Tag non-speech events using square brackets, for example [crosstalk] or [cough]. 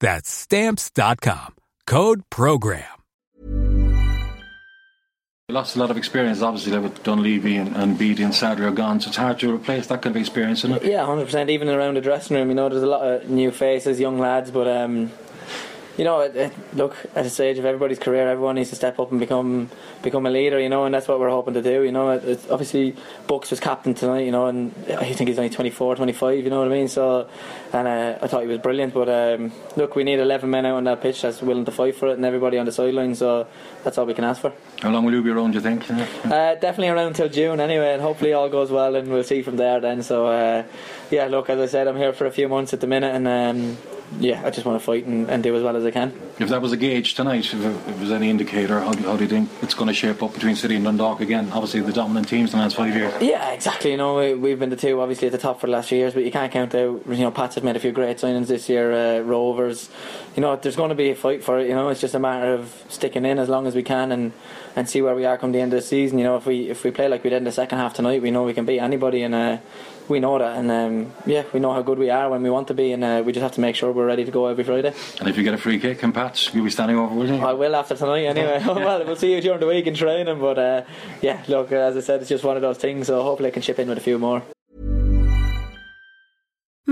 That's stamps.com. Code program. You lost a lot of experience, obviously, like with Dunleavy and, and Beatty and Sadri are gone, so it's hard to replace that kind of experience, isn't it? Yeah, hundred percent. Even around the dressing room, you know, there's a lot of new faces, young lads, but um, you know, it, it, look at the stage of everybody's career, everyone needs to step up and become become a leader, you know, and that's what we're hoping to do. You know, it, it's obviously Bucks was captain tonight, you know, and I think he's only 24, 25, You know what I mean? So, and uh, I thought he was brilliant. But um, look, we need 11 men out on that pitch that's willing to fight for it, and everybody on the sideline. So that's all we can ask for. How long will you be around? Do you think? Uh, definitely around until June, anyway, and hopefully all goes well, and we'll see from there then. So, uh, yeah, look, as I said, I'm here for a few months at the minute, and. Um, yeah, I just want to fight and, and, do as well as I can. If that was a gauge tonight, if it was any indicator, how, how, do you think it's going to shape up between City and Dundalk again? Obviously, the dominant teams in the last five years. Yeah, exactly. You know, we, have been the two obviously at the top for the last few years, but you can't count out. You know, Pats have made a few great signings this year. Uh, Rovers, you know, there's going to be a fight for it. You know, it's just a matter of sticking in as long as we can and and see where we are come the end of the season. You know, if we if we play like we did in the second half tonight, we know we can beat anybody, and uh, we know that. And um, yeah, we know how good we are when we want to be, and uh, we just have to make sure we're ready to go every Friday. And if you get a free kick and Pats, you'll be standing over, will you? I will after tonight anyway. [laughs] [laughs] well, we'll see you during the week in training, but uh, yeah, look, as I said, it's just one of those things. So hopefully, I can chip in with a few more.